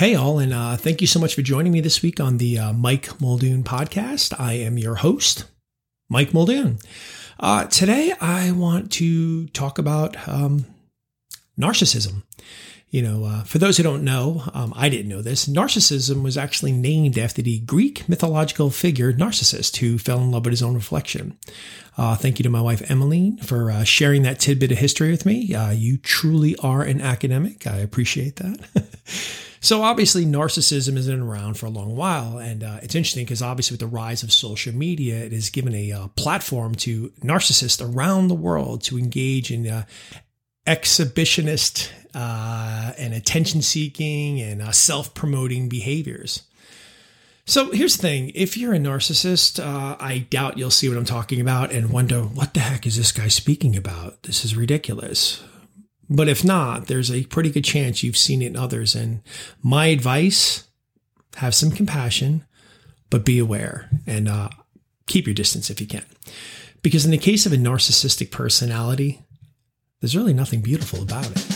Hey, all, and uh, thank you so much for joining me this week on the uh, Mike Muldoon podcast. I am your host, Mike Muldoon. Uh, today, I want to talk about um, narcissism. You know, uh, for those who don't know, um, I didn't know this. Narcissism was actually named after the Greek mythological figure Narcissus, who fell in love with his own reflection. Uh, thank you to my wife Emmeline for uh, sharing that tidbit of history with me. You truly are an academic. I appreciate that. so obviously, narcissism has been around for a long while, and uh, it's interesting because obviously, with the rise of social media, it has given a uh, platform to narcissists around the world to engage in uh, exhibitionist uh, and attention seeking and uh, self promoting behaviors. So here's the thing if you're a narcissist, uh, I doubt you'll see what I'm talking about and wonder, what the heck is this guy speaking about? This is ridiculous. But if not, there's a pretty good chance you've seen it in others. And my advice have some compassion, but be aware and uh, keep your distance if you can. Because in the case of a narcissistic personality, there's really nothing beautiful about it.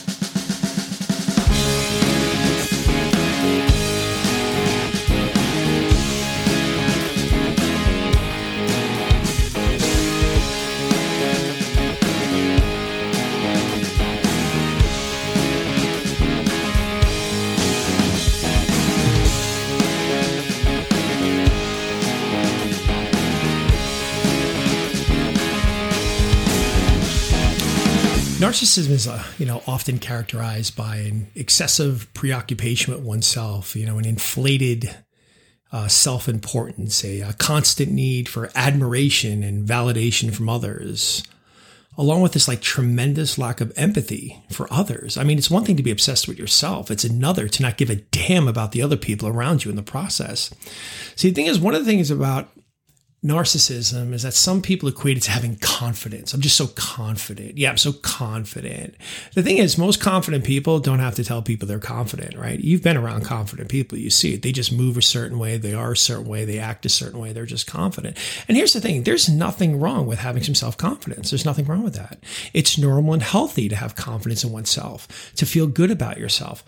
Narcissism is uh, you know often characterized by an excessive preoccupation with oneself you know an inflated uh, self-importance a, a, constant need for admiration and validation from others along with this like tremendous lack of empathy for others. I mean it's one thing to be obsessed with yourself. It's another to not give a damn about the other people around you in the process. See the thing is one of the things about narcissism is that some people equate it to having confidence. I'm just so confident. Yeah, I'm so confident. The thing is, most confident people don't have to tell people they're confident, right? You've been around confident people, you see it. They just move a certain way, they are a certain way, they act a certain way, they're just confident. And here's the thing there's nothing wrong with having some self confidence. There's nothing wrong with that. It's normal and healthy to have confidence in oneself, to feel good about yourself.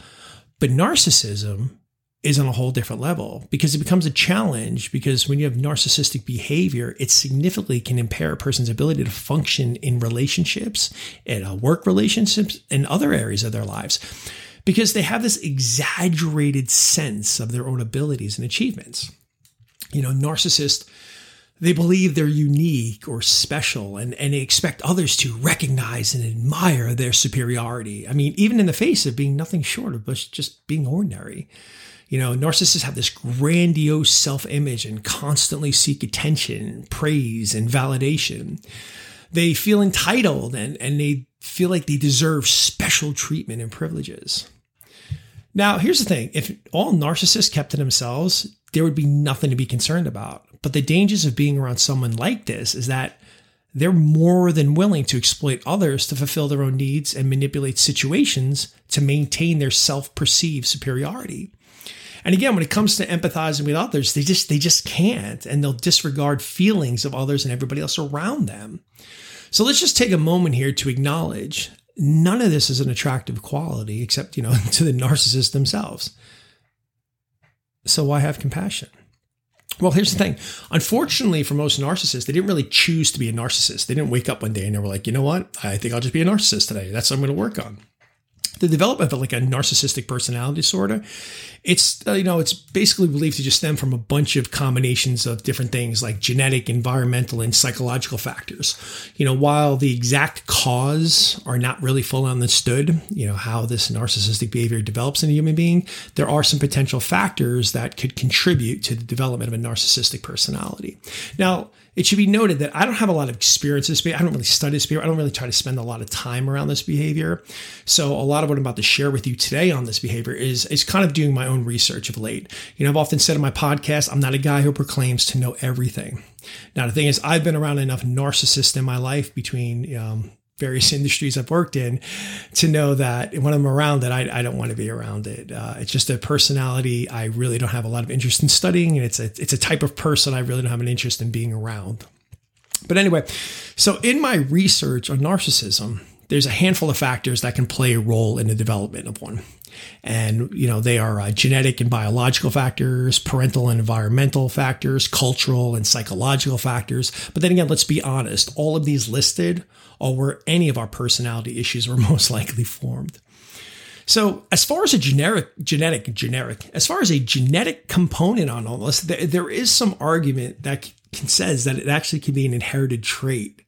But narcissism is on a whole different level because it becomes a challenge because when you have narcissistic behavior it significantly can impair a person's ability to function in relationships and uh, work relationships and other areas of their lives because they have this exaggerated sense of their own abilities and achievements you know narcissists they believe they're unique or special and, and they expect others to recognize and admire their superiority. I mean, even in the face of being nothing short of just being ordinary. You know, narcissists have this grandiose self image and constantly seek attention, praise, and validation. They feel entitled and, and they feel like they deserve special treatment and privileges. Now, here's the thing if all narcissists kept to themselves, there would be nothing to be concerned about. But the dangers of being around someone like this is that they're more than willing to exploit others to fulfill their own needs and manipulate situations to maintain their self perceived superiority. And again, when it comes to empathizing with others, they just they just can't and they'll disregard feelings of others and everybody else around them. So let's just take a moment here to acknowledge none of this is an attractive quality except, you know, to the narcissists themselves. So why have compassion? Well, here's the thing. Unfortunately, for most narcissists, they didn't really choose to be a narcissist. They didn't wake up one day and they were like, you know what? I think I'll just be a narcissist today. That's what I'm going to work on the development of like a narcissistic personality disorder it's uh, you know it's basically believed to just stem from a bunch of combinations of different things like genetic environmental and psychological factors. You know while the exact cause are not really fully understood you know how this narcissistic behavior develops in a human being there are some potential factors that could contribute to the development of a narcissistic personality. Now it should be noted that I don't have a lot of experience this behavior. I don't really study this behavior. I don't really try to spend a lot of time around this behavior. So a lot of what I'm about to share with you today on this behavior is, is kind of doing my own research of late. You know, I've often said in my podcast, I'm not a guy who proclaims to know everything. Now, the thing is, I've been around enough narcissists in my life between um, various industries I've worked in to know that when I'm around it, I, I don't want to be around it. Uh, it's just a personality I really don't have a lot of interest in studying, and it's a it's a type of person I really don't have an interest in being around. But anyway, so in my research on narcissism, there's a handful of factors that can play a role in the development of one. And, you know, they are uh, genetic and biological factors, parental and environmental factors, cultural and psychological factors. But then again, let's be honest, all of these listed are where any of our personality issues were most likely formed. So, as far as a generic, genetic, generic, as far as a genetic component on all this, there, there is some argument that can, says that it actually can be an inherited trait.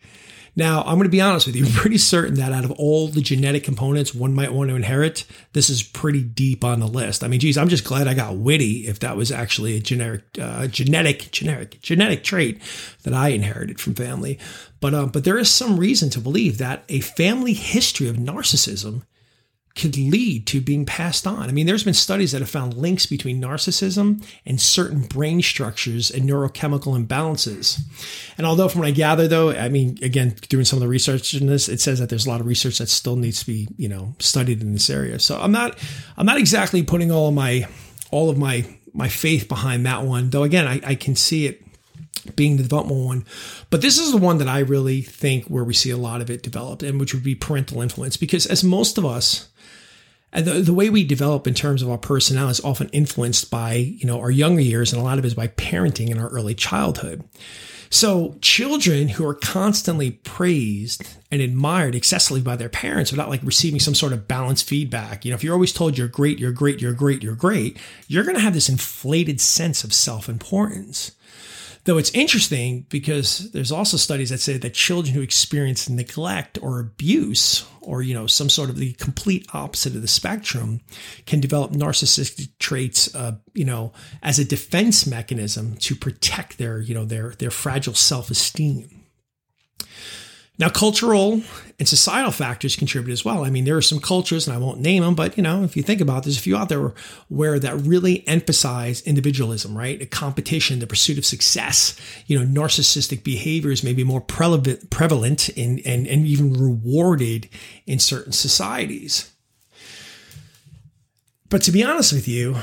Now, I'm going to be honest with you, I'm pretty certain that out of all the genetic components one might want to inherit, this is pretty deep on the list. I mean, geez, I'm just glad I got witty if that was actually a generic, uh, genetic, generic, genetic trait that I inherited from family. But, um, but there is some reason to believe that a family history of narcissism could lead to being passed on. I mean, there's been studies that have found links between narcissism and certain brain structures and neurochemical imbalances. And although, from what I gather, though, I mean, again, doing some of the research in this, it says that there's a lot of research that still needs to be, you know, studied in this area. So I'm not, I'm not exactly putting all of my, all of my, my faith behind that one. Though, again, I, I can see it being the developmental one. But this is the one that I really think where we see a lot of it developed, and which would be parental influence. Because as most of us, and the, the way we develop in terms of our personality is often influenced by, you know, our younger years, and a lot of it is by parenting in our early childhood. So children who are constantly praised and admired excessively by their parents without like receiving some sort of balanced feedback. You know, if you're always told you're great, you're great, you're great, you're great, you're going to have this inflated sense of self-importance. Though it's interesting because there's also studies that say that children who experience neglect or abuse or you know some sort of the complete opposite of the spectrum can develop narcissistic traits uh, you know as a defense mechanism to protect their you know their their fragile self-esteem now, cultural and societal factors contribute as well. I mean, there are some cultures, and I won't name them, but you know, if you think about, it, there's a few out there where that really emphasize individualism, right? A competition, the pursuit of success. You know, narcissistic behaviors may be more prevalent and and and even rewarded in certain societies. But to be honest with you,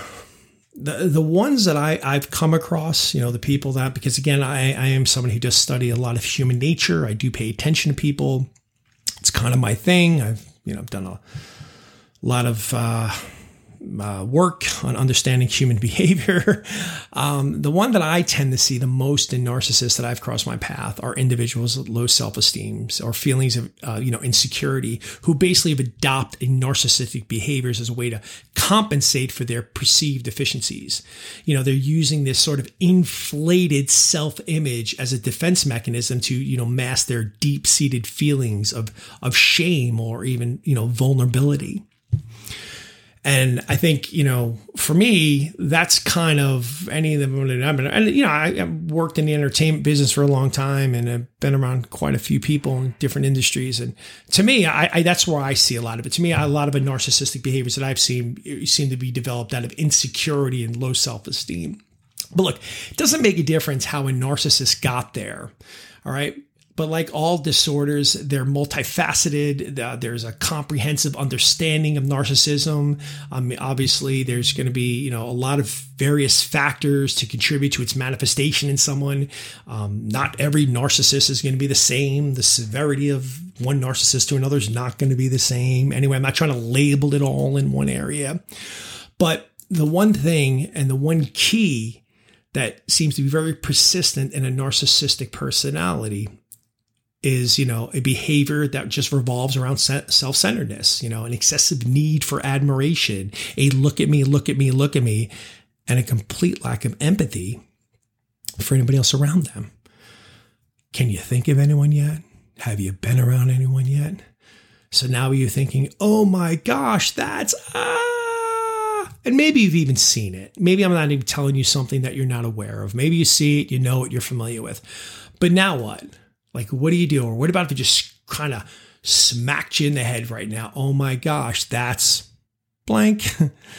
the the ones that I I've come across, you know, the people that because again, I I am someone who does study a lot of human nature. I do pay attention to people. It's kind of my thing. I've you know I've done a lot of uh, uh, work on understanding human behavior. um, the one that I tend to see the most in narcissists that I've crossed my path are individuals with low self-esteem or feelings of, uh, you know, insecurity who basically have adopted narcissistic behaviors as a way to compensate for their perceived deficiencies. You know, they're using this sort of inflated self-image as a defense mechanism to, you know, mask their deep-seated feelings of, of shame or even, you know, vulnerability. And I think, you know, for me, that's kind of any of them. And, you know, I, worked in the entertainment business for a long time and I've been around quite a few people in different industries. And to me, I, I that's where I see a lot of it. To me, a lot of the narcissistic behaviors that I've seen seem to be developed out of insecurity and low self esteem. But look, it doesn't make a difference how a narcissist got there. All right. But like all disorders, they're multifaceted. There's a comprehensive understanding of narcissism. Obviously, there's going to be you know a lot of various factors to contribute to its manifestation in someone. Um, not every narcissist is going to be the same. The severity of one narcissist to another is not going to be the same. Anyway, I'm not trying to label it all in one area, but the one thing and the one key that seems to be very persistent in a narcissistic personality is you know a behavior that just revolves around self-centeredness you know an excessive need for admiration a look at me look at me look at me and a complete lack of empathy for anybody else around them. Can you think of anyone yet? Have you been around anyone yet? So now you're thinking oh my gosh that's ah and maybe you've even seen it. Maybe i'm not even telling you something that you're not aware of. Maybe you see it you know it you're familiar with. But now what like, what do you do? Or what about if it just kind of smacked you in the head right now? Oh my gosh, that's blank.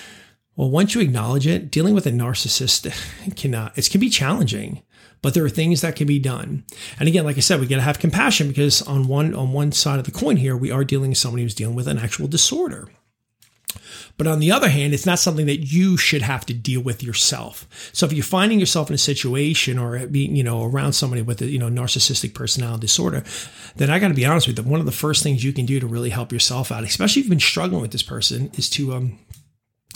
well, once you acknowledge it, dealing with a narcissist can uh, it can be challenging, but there are things that can be done. And again, like I said, we got to have compassion because on one on one side of the coin here, we are dealing with somebody who's dealing with an actual disorder. But on the other hand, it's not something that you should have to deal with yourself. So if you're finding yourself in a situation or being, you know, around somebody with a, you know, narcissistic personality disorder, then I got to be honest with you. One of the first things you can do to really help yourself out, especially if you've been struggling with this person, is to, um,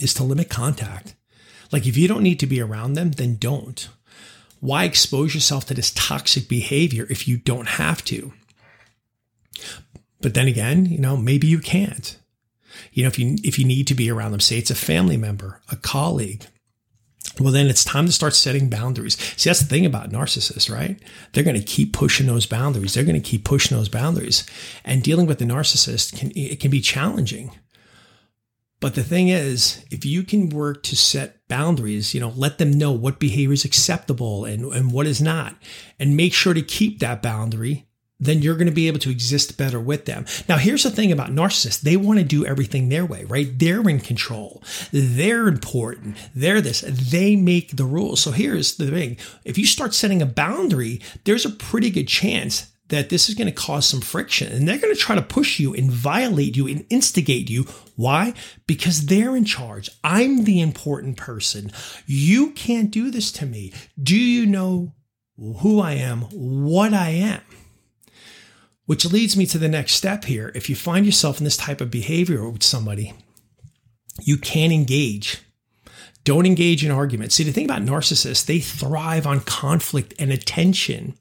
is to limit contact. Like if you don't need to be around them, then don't. Why expose yourself to this toxic behavior if you don't have to? But then again, you know, maybe you can't. You know, if you if you need to be around them, say it's a family member, a colleague, well, then it's time to start setting boundaries. See, that's the thing about narcissists, right? They're going to keep pushing those boundaries. They're going to keep pushing those boundaries. And dealing with the narcissist can it can be challenging. But the thing is, if you can work to set boundaries, you know, let them know what behavior is acceptable and, and what is not, and make sure to keep that boundary then you're going to be able to exist better with them. Now, here's the thing about narcissists. They want to do everything their way, right? They're in control. They're important. They're this. They make the rules. So here's the thing. If you start setting a boundary, there's a pretty good chance that this is going to cause some friction and they're going to try to push you and violate you and instigate you. Why? Because they're in charge. I'm the important person. You can't do this to me. Do you know who I am, what I am? Which leads me to the next step here. If you find yourself in this type of behavior with somebody, you can engage. Don't engage in arguments. See, the thing about narcissists, they thrive on conflict and attention.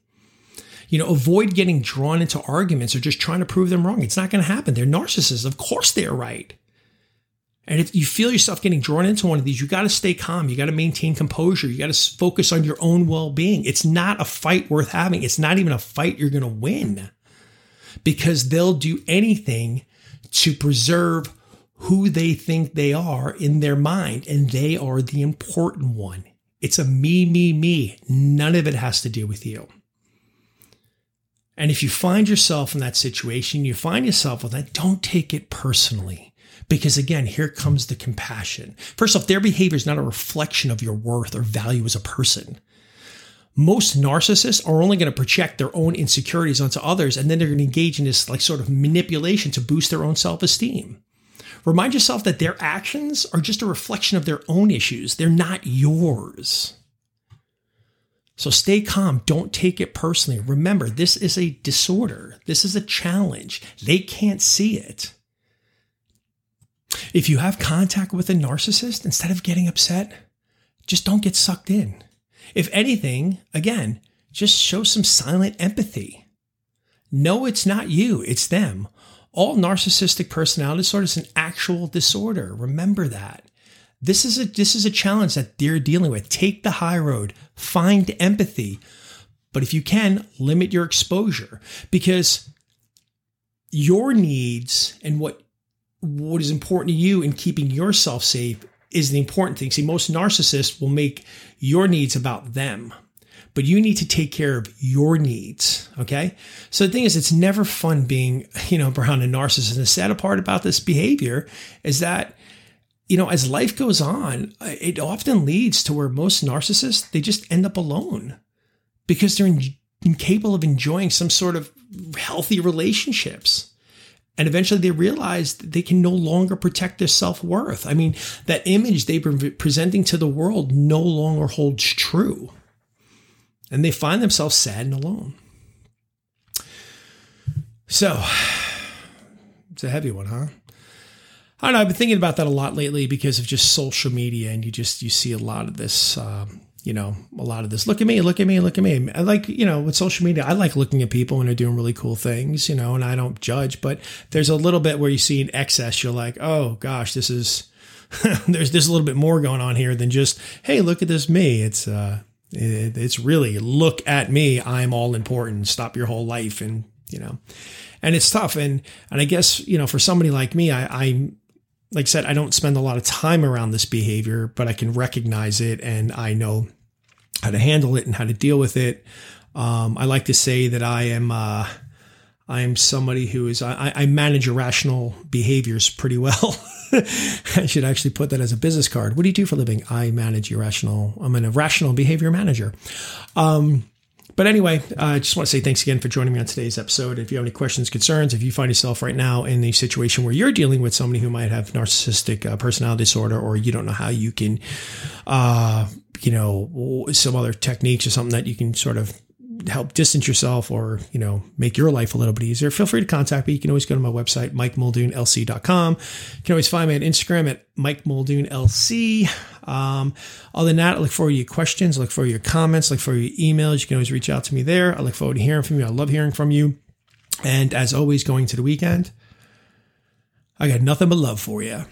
You know, avoid getting drawn into arguments or just trying to prove them wrong. It's not going to happen. They're narcissists. Of course they're right. And if you feel yourself getting drawn into one of these, you got to stay calm. You got to maintain composure. You got to focus on your own well being. It's not a fight worth having. It's not even a fight you're going to win because they'll do anything to preserve who they think they are in their mind. And they are the important one. It's a me, me, me. None of it has to do with you. And if you find yourself in that situation, you find yourself with that, don't take it personally. Because again, here comes the compassion. First off, their behavior is not a reflection of your worth or value as a person most narcissists are only going to project their own insecurities onto others and then they're going to engage in this like sort of manipulation to boost their own self-esteem. Remind yourself that their actions are just a reflection of their own issues. They're not yours. So stay calm. Don't take it personally. Remember this is a disorder. This is a challenge. They can't see it. If you have contact with a narcissist instead of getting upset just don't get sucked in if anything, again, just show some silent empathy. No, it's not you, it's them. All narcissistic personality disorder is an actual disorder. Remember that. This is a this is a challenge that they're dealing with. Take the high road, find empathy. But if you can, limit your exposure because your needs and what what is important to you in keeping yourself safe is the important thing. See, most narcissists will make your needs about them, but you need to take care of your needs. Okay. So the thing is, it's never fun being, you know, around a narcissist. And the sad part about this behavior is that, you know, as life goes on, uh, it often leads to where most narcissists, they just end up alone because they're incapable of enjoying some sort of healthy relationships. And eventually they realize they can no longer protect their self worth. I mean, that image they were presenting to the world no longer holds true. And they find themselves sad and alone. So, it's a heavy one, huh? I don't know. I've been thinking about that a lot lately because of just social media, and you just you see a lot of this um, you know, a lot of this. Look at me, look at me, look at me. I like, you know, with social media, I like looking at people when they're doing really cool things, you know, and I don't judge, but there's a little bit where you see an excess, you're like, oh gosh, this is, there's there's a little bit more going on here than just, hey, look at this me. It's, uh, it, it's really look at me. I'm all important. Stop your whole life. And, you know, and it's tough. And, and I guess, you know, for somebody like me, I, I like I said, I don't spend a lot of time around this behavior, but I can recognize it and I know how to handle it and how to deal with it. Um, I like to say that I am uh, I am somebody who is I, I manage irrational behaviors pretty well. I should actually put that as a business card. What do you do for a living? I manage irrational. I'm an irrational behavior manager. Um, but anyway, uh, I just want to say thanks again for joining me on today's episode. If you have any questions, concerns, if you find yourself right now in the situation where you're dealing with somebody who might have narcissistic uh, personality disorder, or you don't know how you can, uh, you know, some other techniques or something that you can sort of help distance yourself or, you know, make your life a little bit easier, feel free to contact me. You can always go to my website, mikemuldoonlc.com. You can always find me on Instagram at Mike LC. Um, other than that, I look forward to your questions. I look forward to your comments. I look forward to your emails. You can always reach out to me there. I look forward to hearing from you. I love hearing from you. And as always, going to the weekend, I got nothing but love for you.